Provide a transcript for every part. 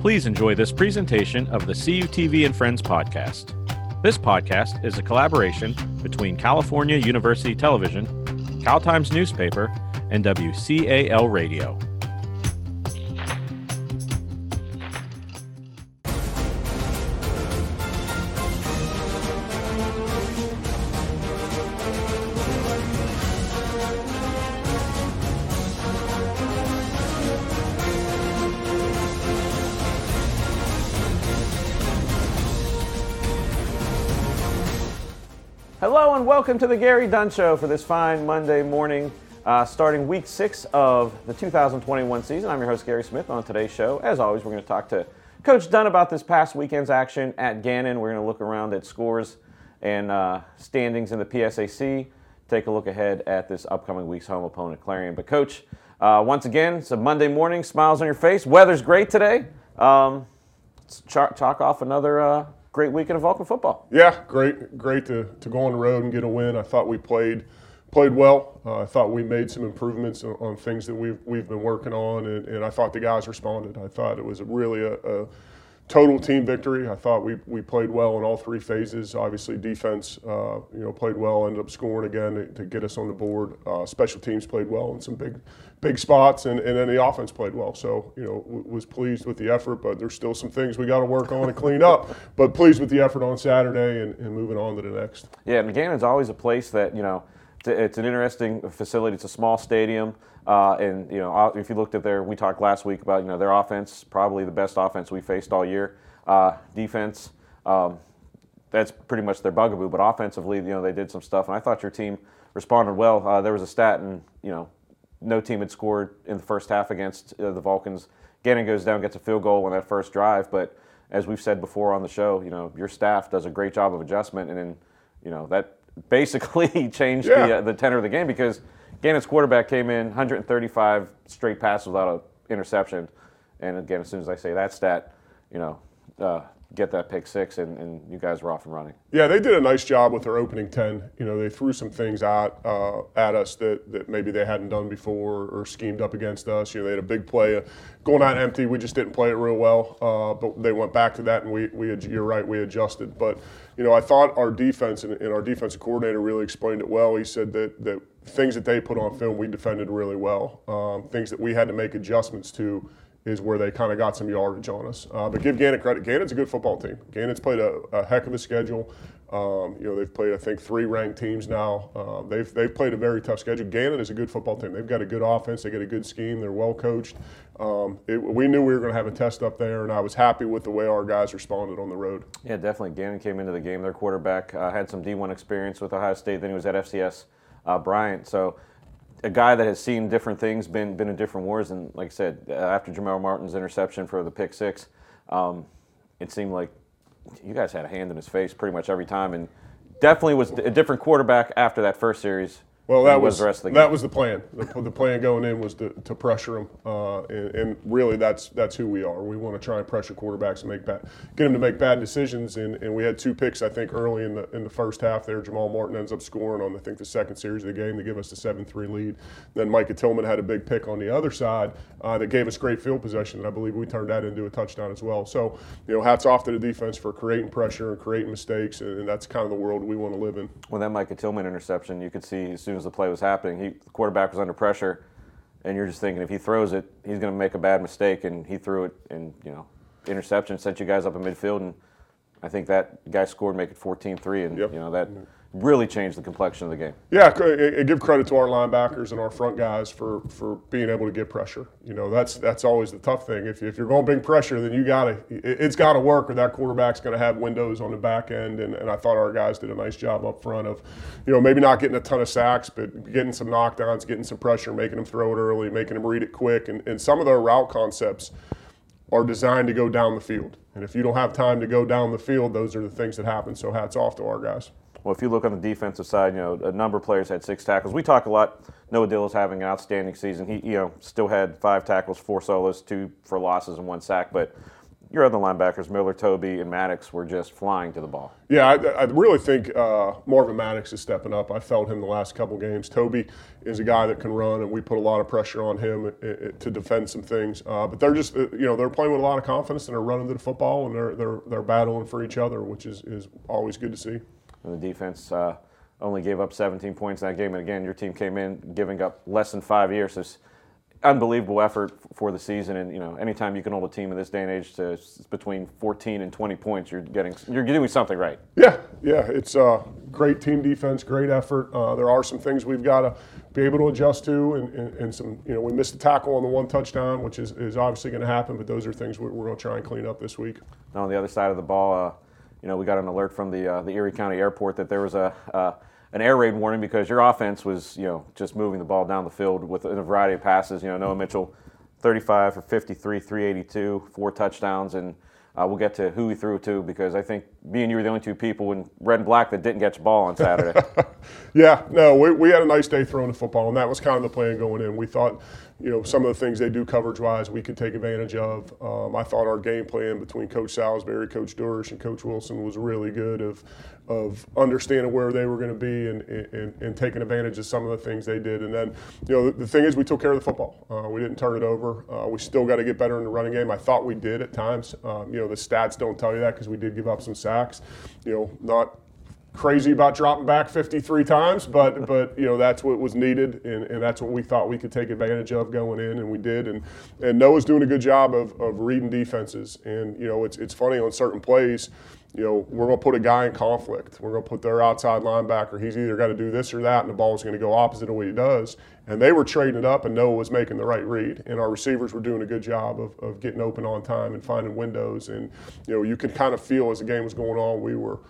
Please enjoy this presentation of the CUTV and Friends podcast. This podcast is a collaboration between California University Television, Cal Times newspaper, and WCAL Radio. Welcome to the Gary Dunn Show for this fine Monday morning, uh, starting week six of the 2021 season. I'm your host, Gary Smith. On today's show, as always, we're going to talk to Coach Dunn about this past weekend's action at Gannon. We're going to look around at scores and uh, standings in the PSAC, take a look ahead at this upcoming week's home opponent, Clarion. But, Coach, uh, once again, it's a Monday morning, smiles on your face. Weather's great today. Um, let's chalk, off another uh, great weekend of Vulcan football. Yeah, great, great to, to go on the road and get a win. I thought we played played well. Uh, I thought we made some improvements on, on, things that we've we've been working on, and, and, I thought the guys responded. I thought it was really a, a total team victory. I thought we, we played well in all three phases. Obviously, defense, uh, you know, played well. Ended up scoring again to, to get us on the board. Uh, special teams played well in some big big spots, and, and then the offense played well. So you know, w- was pleased with the effort, but there's still some things we got to work on and clean up. But pleased with the effort on Saturday and, and moving on to the next. Yeah, McGannon's always a place that you know. It's an interesting facility. It's a small stadium, uh, and you know if you looked at their, we talked last week about you know their offense, probably the best offense we faced all year. Uh, defense, um, that's pretty much their bugaboo. But offensively, you know they did some stuff, and I thought your team responded well. Uh, there was a stat, and you know no team had scored in the first half against uh, the Vulcans. Gannon goes down, gets a field goal on that first drive, but as we've said before on the show, you know your staff does a great job of adjustment, and then you know that basically changed Yeah. the, uh, the tenor of the game because Gannon's quarterback came in 135 straight passes without an interception, and again, as soon as I say that stat, you know, uh, get that pick six, and, and you guys were off and running. Yeah, they did a nice job with their opening ten. You know, they threw some things out uh, at us that, that maybe they hadn't done before or schemed up against us. You know, they had a big play uh, going out empty. We just didn't play it real well, uh, but they went back to that, and we, we you're right, we adjusted. But you know, I thought our defense and, and our defensive coordinator really explained it well. He said that that things that they put on film, we defended really well. Um, things that we had to make adjustments to is where they kind of got some yardage on us. Uh, but give Gannon credit. Gannon's a good football team. Gannon's played a, a heck of a schedule. Um, you know, they've played, I think, three ranked teams now. Uh, they've, they've played a very tough schedule. Gannon is a good football team. They've got a good offense. They got a good scheme. They're well coached. Um, it, we knew we were going to have a test up there, and I was happy with the way our guys responded on the road. Yeah, definitely. Gannon came into the game. Their quarterback uh, had some D1 experience with Ohio State. Then he was at FCS uh, Bryant. So a guy that has seen different things, been been in different wars, and like I said, uh, after Jamal Martin's interception for the pick six, um, it seemed like you guys had a hand in his face pretty much every time, and definitely was a different quarterback after that first series. Well, that was, the rest of the that game. was the plan. The, the plan going in was to, to pressure them, uh, and, and really that's that's who we are. We want to try and pressure quarterbacks and make bad, get them to make bad decisions. And, and we had two picks, I think, early in the in the first half. There, Jamal Martin ends up scoring on I think the second series of the game to give us the seven three lead. Then Micah Tillman had a big pick on the other side uh, that gave us great field possession, and I believe we turned that into a touchdown as well. So you know, hats off to the defense for creating pressure and creating mistakes, and, and that's kind of the world we want to live in. when that Micah Tillman interception, you could see as soon as the play was happening, he, the quarterback was under pressure, and you're just thinking if he throws it, he's going to make a bad mistake, and he threw it, and you know, interception sent you guys up in midfield, and I think that guy scored, make it 14-3, and Yep. you know that mm-hmm. Really changed the complexion of the game. Yeah, give credit to our linebackers and our front guys for, for being able to get pressure. You know, that's that's always the tough thing. If, if you're going to bring pressure, then you got to it, it's got to work, or that quarterback's going to have windows on the back end. And, and I thought our guys did a nice job up front of, you know, maybe not getting a ton of sacks, but getting some knockdowns, getting some pressure, making them throw it early, making them read it quick, and, and some of their route concepts are designed to go down the field. And if you don't have time to go down the field, those are the things that happen. So hats off to our guys. Well, if you look on the defensive side, you know, a number of players had six tackles. We talk a lot. Noah Dill is having an outstanding season. He, you know, still had five tackles, four solos, two for losses, and one sack. But your other linebackers, Miller, Toby, and Maddox, were just flying to the ball. Yeah, I, I really think uh, Marvin Maddox is stepping up. I felt him the last couple games. Toby is a guy that can run, and we put a lot of pressure on him uh, uh, to defend some things. Uh, but they're just, uh, you know, they're playing with a lot of confidence, and they're running to the football, and they're they're they're battling for each other, which is is always good to see. And the defense uh, only gave up 17 points in that game, and again, your team came in giving up less than five years. So it's unbelievable effort for the season. And you know, anytime you can hold a team in this day and age to between 14 and 20 points, you're getting you're doing something right. Yeah, yeah, it's a uh, great team defense, great effort. Uh, there are some things we've got to be able to adjust to, and, and, and, some you know we missed a tackle on the one touchdown, which is, is obviously going to happen. But those are things we're, we're going to try and clean up this week. Now on the other side of the ball. Uh, you know, we got an alert from the uh, the Erie County Airport that there was a uh, an air raid warning because your offense was, you know, just moving the ball down the field with a variety of passes. You know, Noah Mitchell, 35 for 53, 382, four touchdowns, and uh, we'll get to who he threw to because I think me and you were the only two people in red and black that didn't catch the ball on Saturday. yeah, no, we, we had a nice day throwing the football, and that was kind of the plan going in. We thought you know, some of the things they do coverage wise we could take advantage of. Um, I thought our game plan between Coach Salisbury, Coach Durish, and Coach Wilson was really good of, of understanding where they were going to be and, and, and, taking advantage of some of the things they did. And then, you know, the, the thing is we took care of the football. Uh, we didn't turn it over. Uh, we still got to get better in the running game. I thought we did at times. Um, you know, the stats don't tell you that because we did give up some sacks. You know, not crazy about dropping back 53 times, but but you know that's what was needed, and, and that's what we thought we could take advantage of going in, and we did. And and Noah's doing a good job of, of reading defenses, and you know it's it's funny on certain plays. You know, we're going to put a guy in conflict. We're going to put their outside linebacker. He's either got to do this or that, and the ball's going to go opposite of what he does. And they were trading it up, and Noah was making the right read. And our receivers were doing a good job of, of getting open on time and finding windows. And, you know, you could kind of feel as the game was going on, we were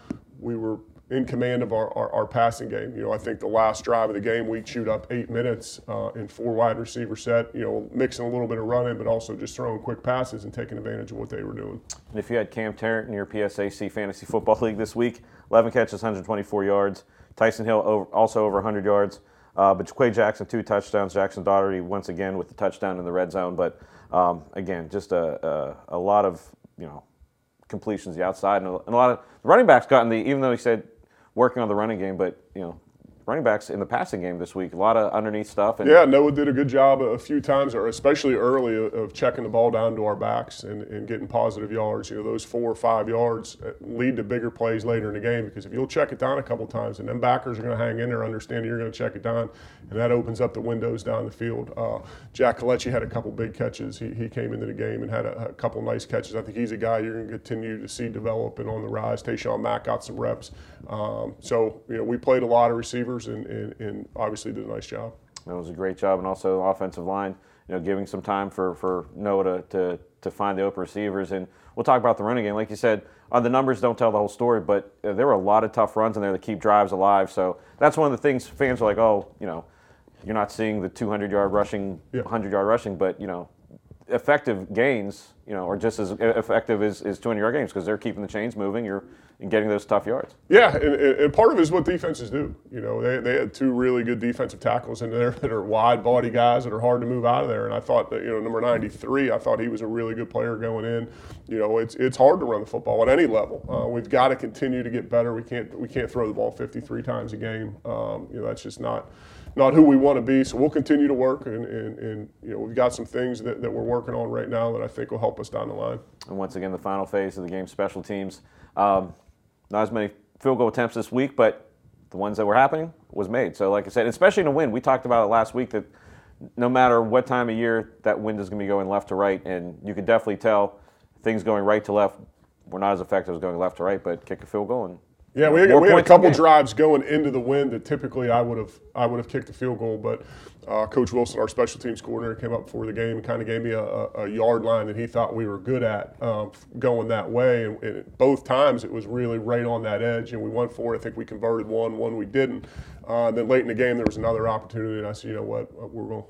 we were in command of our, our, our, passing game. You know, I think the last drive of the game, we chewed up eight minutes uh, in four wide receiver set, you know, mixing a little bit of running, but also just throwing quick passes and taking advantage of what they were doing. And if you had Cam Tarrant in your PSAC Fantasy Football League this week, 11 catches, 124 yards. Tyson Hill over, also over 100 yards. Uh, but Quay Jackson, two touchdowns. Jackson Daugherty once again with the touchdown in the red zone. But um, again, just a, a, a lot of, you know, completions the outside and a, and a lot of the running backs gotten the even though he said working on the running game, but you know, running backs in the passing game this week. A lot of underneath stuff. Yeah, Noah did a good job a few times, or especially early, of checking the ball down to our backs and, and getting positive yards. You know, those four or five yards uh, lead to bigger plays later in the game because if you'll check it down a couple times, and then backers are going to hang in there, understanding you're going to check it down, and that opens up the windows down the field. Uh, Jack Kalechi had a couple big catches. He, he came into the game and had a, a couple nice catches. I think he's a guy you're going to continue to see develop and on the rise. Tayshawn Mack got some reps. Um, so, you know, we played a lot of receivers and, and, and obviously did a nice job. That was a great job, and also offensive line, you know, giving some time for, for Noah to, to, to find the open receivers. And we'll talk about the running game. Like you said, uh, the numbers don't tell the whole story, but uh, there were a lot of tough runs in there to keep drives alive. So that's one of the things fans are like, oh, you know, you're not seeing the 200 yard rushing, yeah. 100 yard rushing, but, you know, effective gains, you know, are just as effective as, as 200 yard games because they're keeping the chains moving. You're and getting those tough yards. Yeah, and, and, part of it is what defenses do. You know, they, they had two really good defensive tackles in there that are wide body guys that are hard to move out of there. And I thought that, you know, number 93, I thought he was a really good player going in. You know, it's it's hard to run the football at any level. Uh, we've got to continue to get better. We can't we can't throw the ball 53 times a game. Um, you know, that's just not not who we want to be. So we'll continue to work, and, and, and, you know we've got some things that, that we're working on right now that I think will help us down the line. And once again, the final phase of the game, special teams. Um, not as many field goal attempts this week, but the ones that were happening was made. So, like I said, especially in a wind, we talked about it last week that no matter what time of year, that wind is going to be going left to right, and you can definitely tell things going right to left were not as effective as going left to right, but kick a field goal and yeah, we, had, we had a couple drives going into the wind that typically I would have I would have kicked a field goal, but uh, Coach Wilson, our special teams coordinator, came up before the game and kind of gave me a, a, yard line that he thought we were good at um, going that way. And, and, both times it was really right on that edge, and we went for it. I think we converted one, one we didn't. Uh, then late in the game there was another opportunity, and I said, you know what, we're going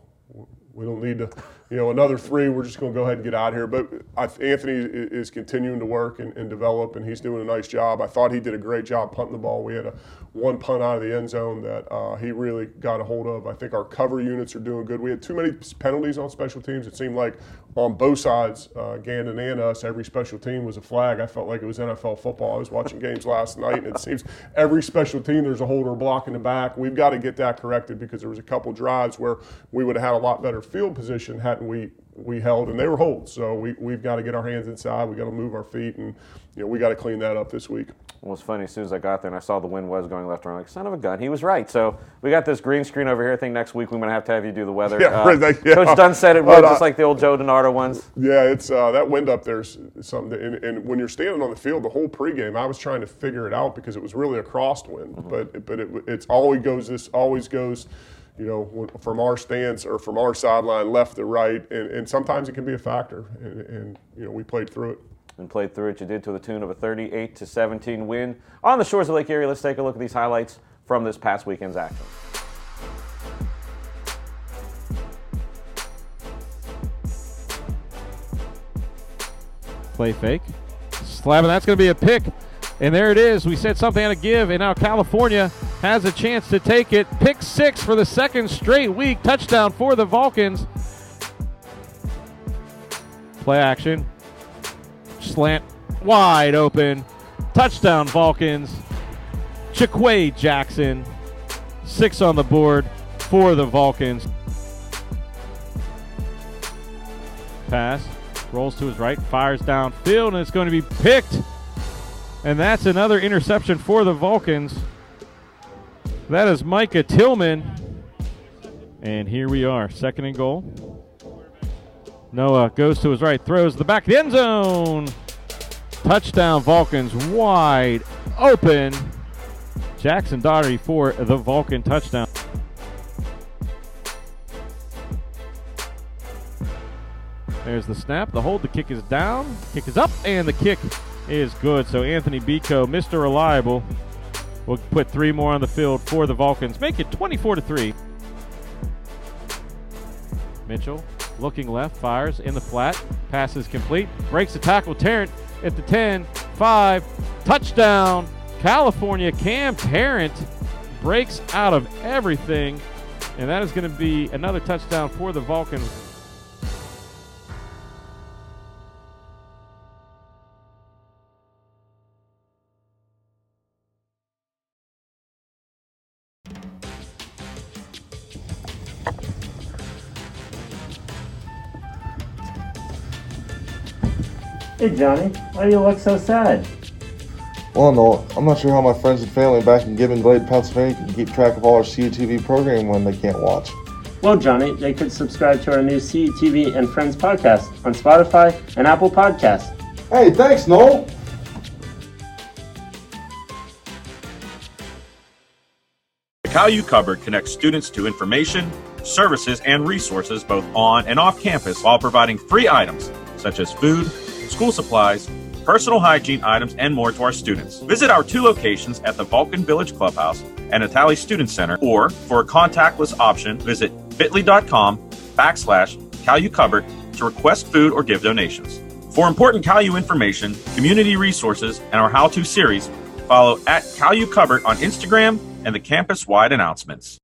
we don't need to you know, another three, we're just going to go ahead and get out here. But Anthony is continuing to work and, and, develop, and he's doing a nice job. I thought he did a great job punting the ball. We had a one punt out of the end zone that uh, he really got a hold of. I think our cover units are doing good. We had too many penalties on special teams. It seemed like on both sides, uh, Gannon and us, every special team was a flag. I felt like it was NFL football. I was watching games last night, and it seems every special team there's a holder block in the back. We've got to get that corrected because there was a couple drives where we would have had a lot better field position hadn't we we held, and they were holds. So we, we've got to get our hands inside. we got to move our feet, and you know we got to clean that up this week. Well, it's funny. As soon as I got there and I saw the wind was going left and right, like son of a gun, he was right. So we got this green screen over here. I think next week we're gonna have to have you do the weather. Yeah, uh, right, yeah. Coach Dunn said it was just like the old Joe DeNardo ones. Yeah, it's uh, that wind up there's something. and, and, when you're standing on the field, the whole pregame, I was trying to figure it out because it was really a crosswind. Mm-hmm. But but it, it's always goes this always goes you know, from our stance or from our sideline, left to right, and, and sometimes it can be a factor. And, and, you know, we played through it. And played through it. You did to the tune of a 38 to 17 win on the shores of Lake Erie. Let's take a look at these highlights from this past weekend's action. Play fake, slab, and that's going to be a pick. And there it is. We said something had to give, and now California has a chance to take it. Pick six for the second straight week. Touchdown for the Vulcans. Play action. Slant wide open. Touchdown Vulcans. Chiquay Jackson. Six on the board for the Vulcans. Pass. Rolls to his right. Fires downfield, and it's going to be picked. And that's another interception for the Vulcans. That is Micah Tillman. And here we are, second and goal. Noah goes to his right, throws the back of the end zone. Touchdown, Vulcans wide open. Jackson Daugherty for the Vulcan touchdown. There's the snap, the hold, the kick is down, kick is up, and the kick is good. So Anthony Bico, Mr. Reliable, will put three more on the field for the Vulcans. Make it 24 to 3. Mitchell looking left, fires in the flat, passes complete, breaks the tackle. Tarrant at the 10, 5, touchdown. California Cam Tarrant breaks out of everything, and that is going to be another touchdown for the Vulcans. Hey Johnny, why do you look so sad? Well, no, I'm not sure how my friends and family back in Gibbon Glade, Pennsylvania can keep track of all our CUTV programming when they can't watch. Well, Johnny, they could subscribe to our new CUTV and Friends podcast on Spotify and Apple Podcasts. Hey, thanks, Noel. The CalU Cupboard connects students to information, services, and resources both on and off campus while providing free items such as food, school supplies, personal hygiene items, and more to our students. Visit our two locations at the Vulcan Village Clubhouse and Natali Student Center, or for a contactless option, visit bit.ly.com backslash CalU to request food or give donations. For important CalU information, community resources, and our how-to series, follow at CalU on Instagram and the campus-wide announcements.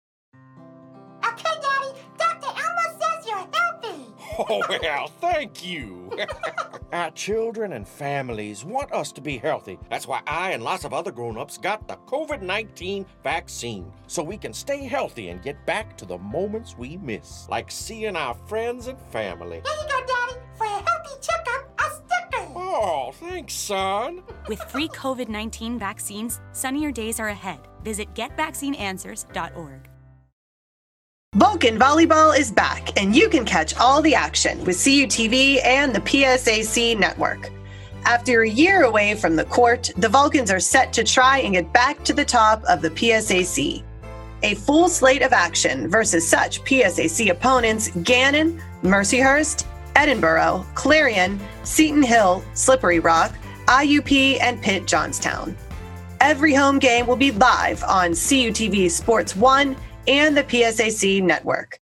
Oh, well, thank you. Our children and families want us to be healthy. That's why I and lots of other grown ups got the COVID 19 vaccine so we can stay healthy and get back to the moments we miss, like seeing our friends and family. Here you go, Daddy. For a healthy checkup, a sticker. Oh, thanks, son. With free COVID 19 vaccines, sunnier days are ahead. Visit getvaccineanswers.org. Vulcan Volleyball is back, and you can catch all the action with CUTV and the PSAC network. After a year away from the court, the Vulcans are set to try and get back to the top of the PSAC. A full slate of action versus such PSAC opponents Gannon, Mercyhurst, Edinboro, Clarion, Seton Hill, Slippery Rock, IUP, and Pitt Johnstown. Every home game will be live on CUTV Sports 1 and the PSAC network.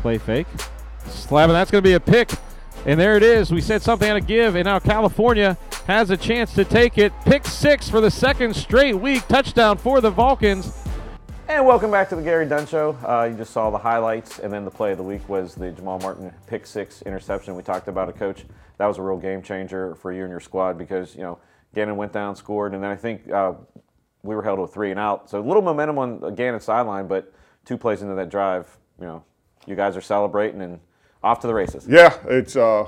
Play fake. Slapping. That's going to be a pick. And there it is. We said something had to give, and now California has a chance to take it. Pick six for the second straight week. Touchdown for the Vulcans. And welcome back to the Gary Dunn Show. Uh, you just saw the highlights, and then the play of the week was the Jamal Martin pick six interception. We talked about a Coach. That was a real game changer for you and your squad because you know Gannon went down, scored, and then I think uh, we were held with three and out. So a little momentum on Gannon's sideline, but two plays into that drive, you know, you guys are celebrating and off to the races. Yeah, it's a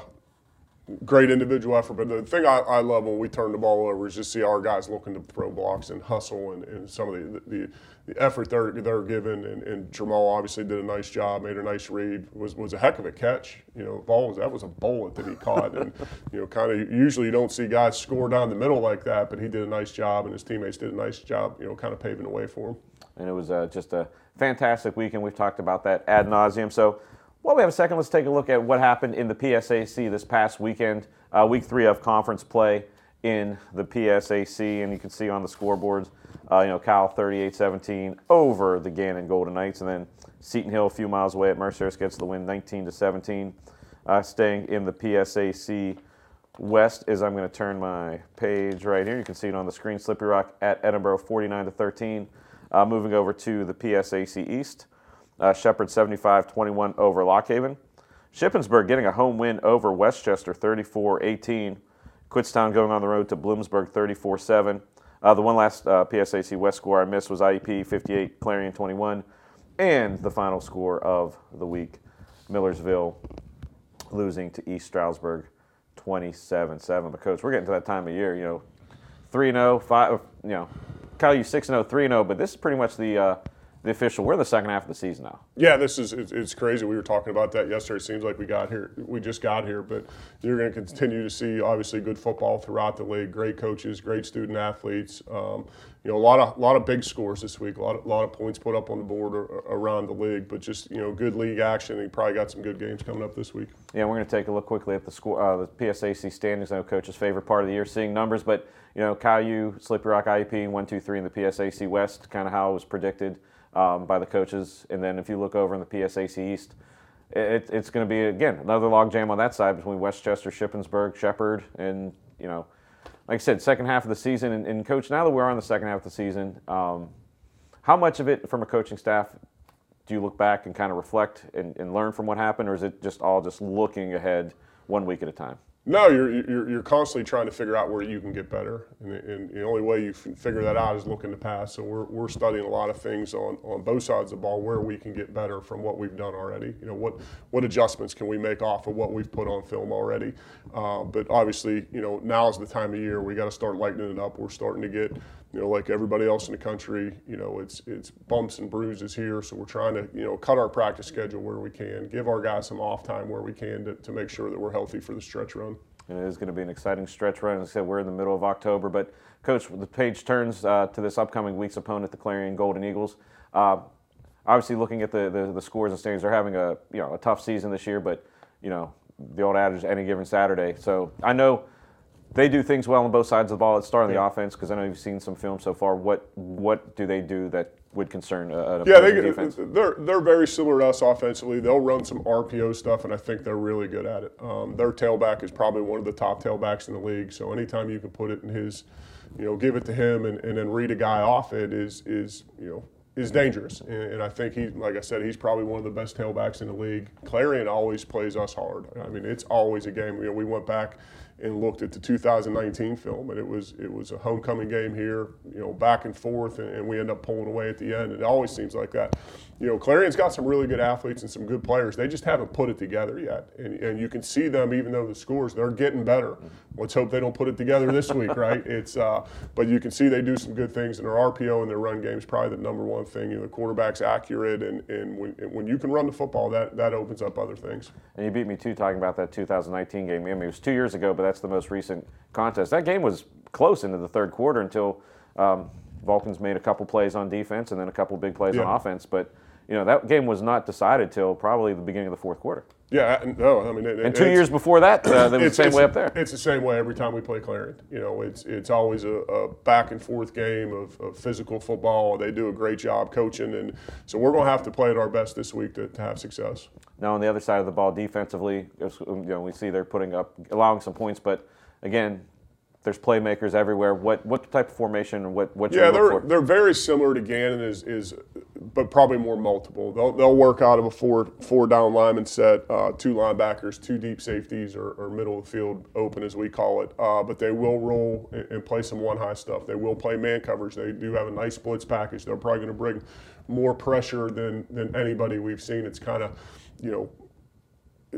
great individual effort. But the thing I, I love when we turn the ball over is just see our guys looking to throw blocks and hustle and, and some of the, the, the effort they're, they're giving. And, and Jamal obviously did a nice job, made a nice read, was, was a heck of a catch. You know, ball was, that was a bullet that he caught. And, you know, kind of usually you don't see guys score down the middle like that, but he did a nice job and his teammates did a nice job, you know, kind of paving the way for him. And it was uh, just a fantastic weekend. We've talked about that ad nauseum. So while we have a second, let's take a look at what happened in the PSAC this past weekend, uh, week three of conference play in the PSAC. And you can see on the scoreboards, uh, you know, Cal 38-17 over the Gannon Golden Knights. And then Seton Hill, a few miles away at Merced, gets the win 19 to 17. Uh, staying in the PSAC West is I'm going to turn my page right here. You can see it on the screen. Slippery Rock at Edinboro 49 to 13. Uh, moving over to the PSAC East, uh, Shepherd 75 21 over Lock Haven. Shippensburg getting a home win over West Chester 34 18. Kutztown going on the road to Bloomsburg 34 7. Uh, the one last uh, PSAC West score I missed was IUP 58, Clarion 21. And the final score of the week, Millersville losing to East Stroudsburg 27 7. But, Coach, we're getting to that time of year, you know, 3 0, 5, you know, Cal U 6 0, 3 0, but this is pretty much the. Uh, the official. We're in the second half of the season now. Yeah, this is it's, it's, crazy. We were talking about that yesterday. It seems like we got here, we just got here, but you're going to continue to see obviously good football throughout the league. Great coaches, great student athletes. Um, you know, a lot of a lot of big scores this week. A lot of, a lot of points put up on the board around the league, but just you know, good league action. And probably got some good games coming up this week. Yeah, we're going to take a look quickly at the score, uh, the PSAC standings. I know coach's favorite part of the year, seeing numbers, but you know, Cal U, Slippery Rock, IUP, one, two, three in the PSAC West, kind of how it was predicted um, by the coaches. And then if you look over in the PSAC East, it, it's going to be again another logjam on that side between West Chester, Shippensburg, Shepherd, and you know, like I said, second half of the season. And, and coach, now that we're on the second half of the season, um, how much of it from a coaching staff do you look back and kind of reflect and, and learn from what happened, or is it just all just looking ahead one week at a time? No, you're, you're, you're constantly trying to figure out where you can get better. And, and the only way you can figure that out is looking to pass. So we're, we're studying a lot of things on, on both sides of the ball where we can get better from what we've done already. You know, what, what adjustments can we make off of what we've put on film already? Uh, but obviously, you know, now is the time of year we got to start lightening it up. We're starting to get you know, like everybody else in the country, you know, it's it's bumps and bruises here. So we're trying to, you know, cut our practice schedule where we can, give our guys some off time where we can to, to make sure that we're healthy for the stretch run. It is going to be an exciting stretch run. As I said, we're in the middle of October, but coach, the page turns uh, to this upcoming week's opponent, the Clarion Golden Eagles. Uh, obviously, looking at the, the, the scores and standings, they're having a you know a tough season this year, but you know the old adage, any given Saturday. So I know they do things well on both sides of the ball. Let's start on the yeah. offense because I know you've seen some film so far. What what do they do that would concern a, yeah, they, defense? They're they're very similar to us offensively. They'll run some RPO stuff, and I think they're really good at it. Um, their tailback is probably one of the top tailbacks in the league. So anytime you can put it in his, you know, give it to him and, and then read a guy off it is is you know is dangerous. And, and, I think he, like I said, he's probably one of the best tailbacks in the league. Clarion always plays us hard. I mean, it's always a game. You know, we went back and looked at the 2019 film, and it was it was a homecoming game here, you know, back and forth, and, and we end up pulling away at the end. It always seems like that. You know, Clarion's got some really good athletes and some good players. They just haven't put it together yet, and, and you can see them, even though the scores they're getting better. Let's hope they don't put it together this week, right? It's uh, but you can see they do some good things, and their RPO and their run game is probably the number one thing. You know, the quarterback's accurate, and and when when you can run the football, that that opens up other things. And you beat me too talking about that 2019 game. I mean, it was two years ago, but that's the most recent contest. That game was close into the third quarter until um, Vulcans made a couple plays on defense and then a couple big plays yeah. on offense. But you know that game was not decided till probably the beginning of the fourth quarter. Yeah, I- no, I mean, it, And two it's- years before that, uh, they were the same way up there. It's the same way every time we play Clarion. You know, it's it's always a, a back and forth game of, of physical football. They do a great job coaching, and so we're going to have to play at our best this week to, to have success. Now on the other side of the ball, defensively, it's- you know, we see they're putting up, allowing some points, but again, there's playmakers everywhere. What what type of formation what what Yeah, they're they're very similar to Gannon, is is, but probably more multiple. They'll they'll work out of a four four down lineman set, uh, two linebackers, two deep safeties, or, or middle of the field open as we call it. Uh, but they will roll and, and play some one high stuff. They will play man coverage. They do have a nice blitz package. They're probably going to bring more pressure than than anybody we've seen. It's kind of you know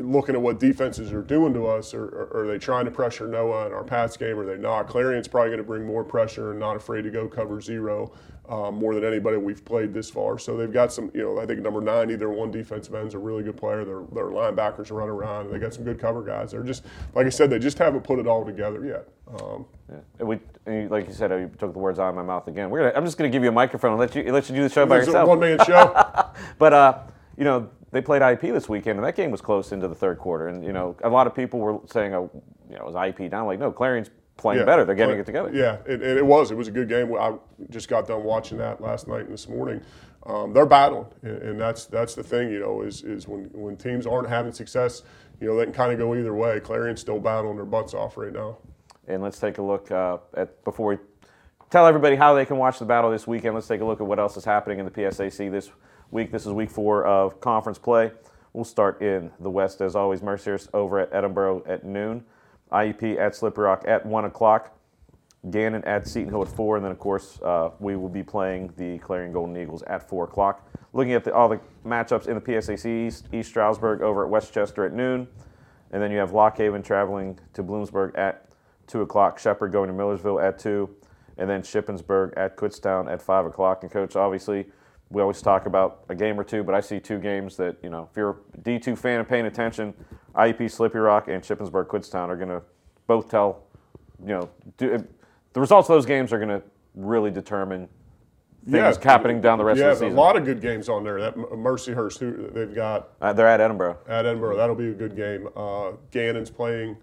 looking at what defenses are doing to us, or, or are they trying to pressure Noah in our pass game, are they not? Clarion's probably going to bring more pressure and not afraid to go cover zero um, more than anybody we've played this far. So they've got some, you know, I think number 90, their one defensive end's a really good player. Their, their linebackers run around, and they got some good cover guys. They're just, like I said, they just haven't put it all together yet. Um, Yeah. And we, and like you said, you took the words out of my mouth again. We're gonna, I'm just going to give you a microphone and let you let you do the show by yourself. one-man show. But uh, you know, they played IUP this weekend, and that game was close into the third quarter. And you know, a lot of people were saying, "Oh, you know, it was IUP down?" Like, no, Clarion's playing better. They're getting but- it together. Yeah, and, and it was. It was a good game. I just got done watching that last night and this morning. Um, they're battling, and, and that's that's the thing. You know, is is when when teams aren't having success, you know, they can kind of go either way. Clarion's still battling their butts off right now. And let's take a look uh, at before we tell everybody how they can watch the battle this weekend. Let's take a look at what else is happening in the PSAC this week. This is week four of conference play. We'll start in the West as always. Mercyhurst over at Edinboro at noon. IUP at Slippery Rock at one o'clock. Gannon at Seton Hill at four, and then of course uh, we will be playing the Clarion Golden Eagles at four o'clock. Looking at the, all the matchups in the PSAC East, East Stroudsburg over at West Chester at noon, and then you have Lock Haven traveling to Bloomsburg at two o'clock. Shepherd going to Millersville at two, and then Shippensburg at Kutztown at five o'clock. And coach, obviously, we always talk about a game or two, but I see two games that you know if you're a D2 fan and paying attention, IUP Slippery Rock and Shippensburg Kutztown are going to both tell you know do, the results of those games are going to really determine things happening down the rest yeah, of the season. Yeah, a lot of good games on there. That Mercyhurst, who they've got Uh, they're at Edinboro. at Edinboro, that'll be a good game. Uh, Gannon's playing.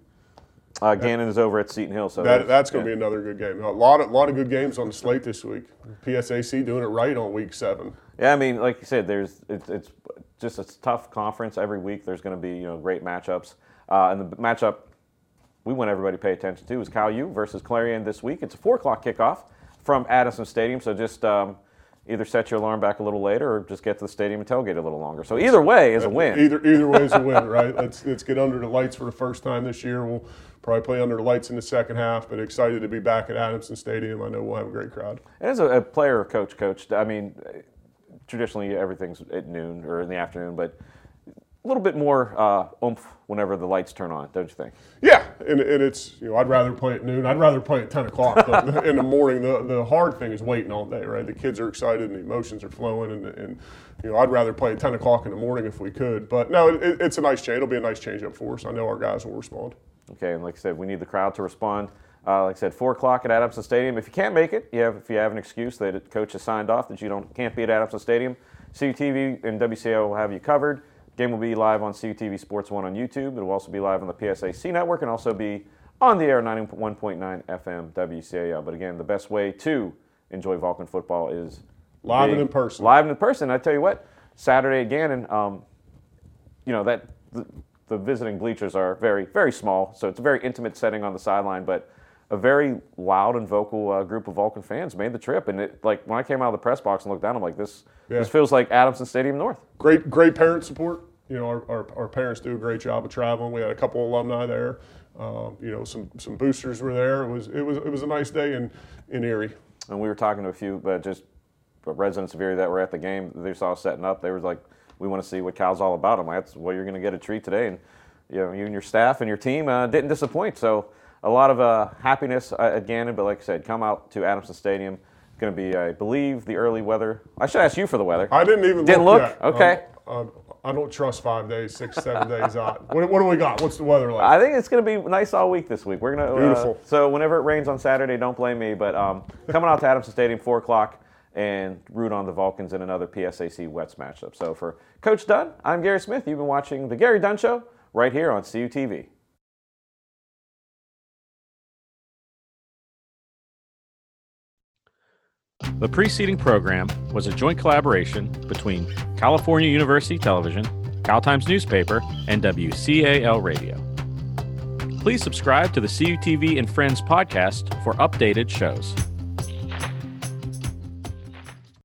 Uh, Gannon is over at Seton Hill, so That, that's going to yeah. be another good game. A lot of lot of good games on the slate this week. PSAC doing it right on week seven. Yeah, I mean, like you said, there's it's, it's just a tough conference every week. There's going to be you know great matchups, uh, and the matchup we want everybody to pay attention to is Cal U versus Clarion this week. It's a four o'clock kickoff from Adamson Stadium, so just um, either set your alarm back a little later or just get to the stadium and tailgate a little longer. So either way is a win. Either either way is a win, right? Let's let's get under the lights for the first time this year. We'll probably play under the lights in the second half, but excited to be back at Adamson Stadium. I know we'll have a great crowd. And as a, a player coach, coach, I mean, traditionally everything's at noon or in the afternoon, but a little bit more uh, oomph whenever the lights turn on, don't you think? Yeah, and, and it's you know I'd rather play at noon. I'd rather play at ten o'clock in the morning. The the hard thing is waiting all day, right? The kids are excited and the emotions are flowing, and, and you know I'd rather play at ten o'clock in the morning if we could. But no, it, it's a nice change. It'll be a nice change up for us. I know our guys will respond. Okay, and like I said, we need the crowd to respond. Uh, like I said, four o'clock at Adamson Stadium. If you can't make it, you have, if you have an excuse that a coach has signed off that you don't can't be at Adamson Stadium, CUTV and WCAL will have you covered. Game will be live on CUTV Sports One on YouTube. It will also be live on the PSAC network and also be on the air 91.9 FM WCAL. But again, the best way to enjoy Vulcan football is Live and in person. Live and in person. I tell you what, Saturday at Gannon, um, you know that the, the visiting bleachers are very very small, so it's a very intimate setting on the sideline, but a very loud and vocal uh, group of Vulcan fans made the trip, and it like when I came out of the press box and looked down, I'm like, this Yeah. this feels like Adamson Stadium North. Great great parent support. You know our, our, our parents do a great job of traveling. We had a couple alumni there. Um, you know some some boosters were there. It was it was it was a nice day in in Erie. And we were talking to a few, but just residents of Erie that were at the game. They saw us setting up. They were like, "We want to see what Cal's all about." I'm like, "That's well, you're going to get a treat today." And you know, you and your staff and your team uh, didn't disappoint. So a lot of uh, happiness uh, at Gannon. But like I said, come out to Adamson Stadium. It's going to be, I believe, the early weather. I should ask you for the weather. I didn't even Didn't look. look? Okay. Um, um, I don't trust five days, six, seven days out. What, what do we got? What's the weather like? I think it's going to be nice all week this week. We're going to Beautiful. Uh, so whenever it rains on Saturday, don't blame me. But um, coming out to Adamson Stadium, four o'clock, and root on the Vulcans in another PSAC West matchup. So for Coach Dunn, I'm Gary Smith. You've been watching The Gary Dunn Show right here on CUTV. The preceding program was a joint collaboration between California University Television, Cal Times Newspaper, and WCAL Radio. Please subscribe to the CUTV and Friends podcast for updated shows.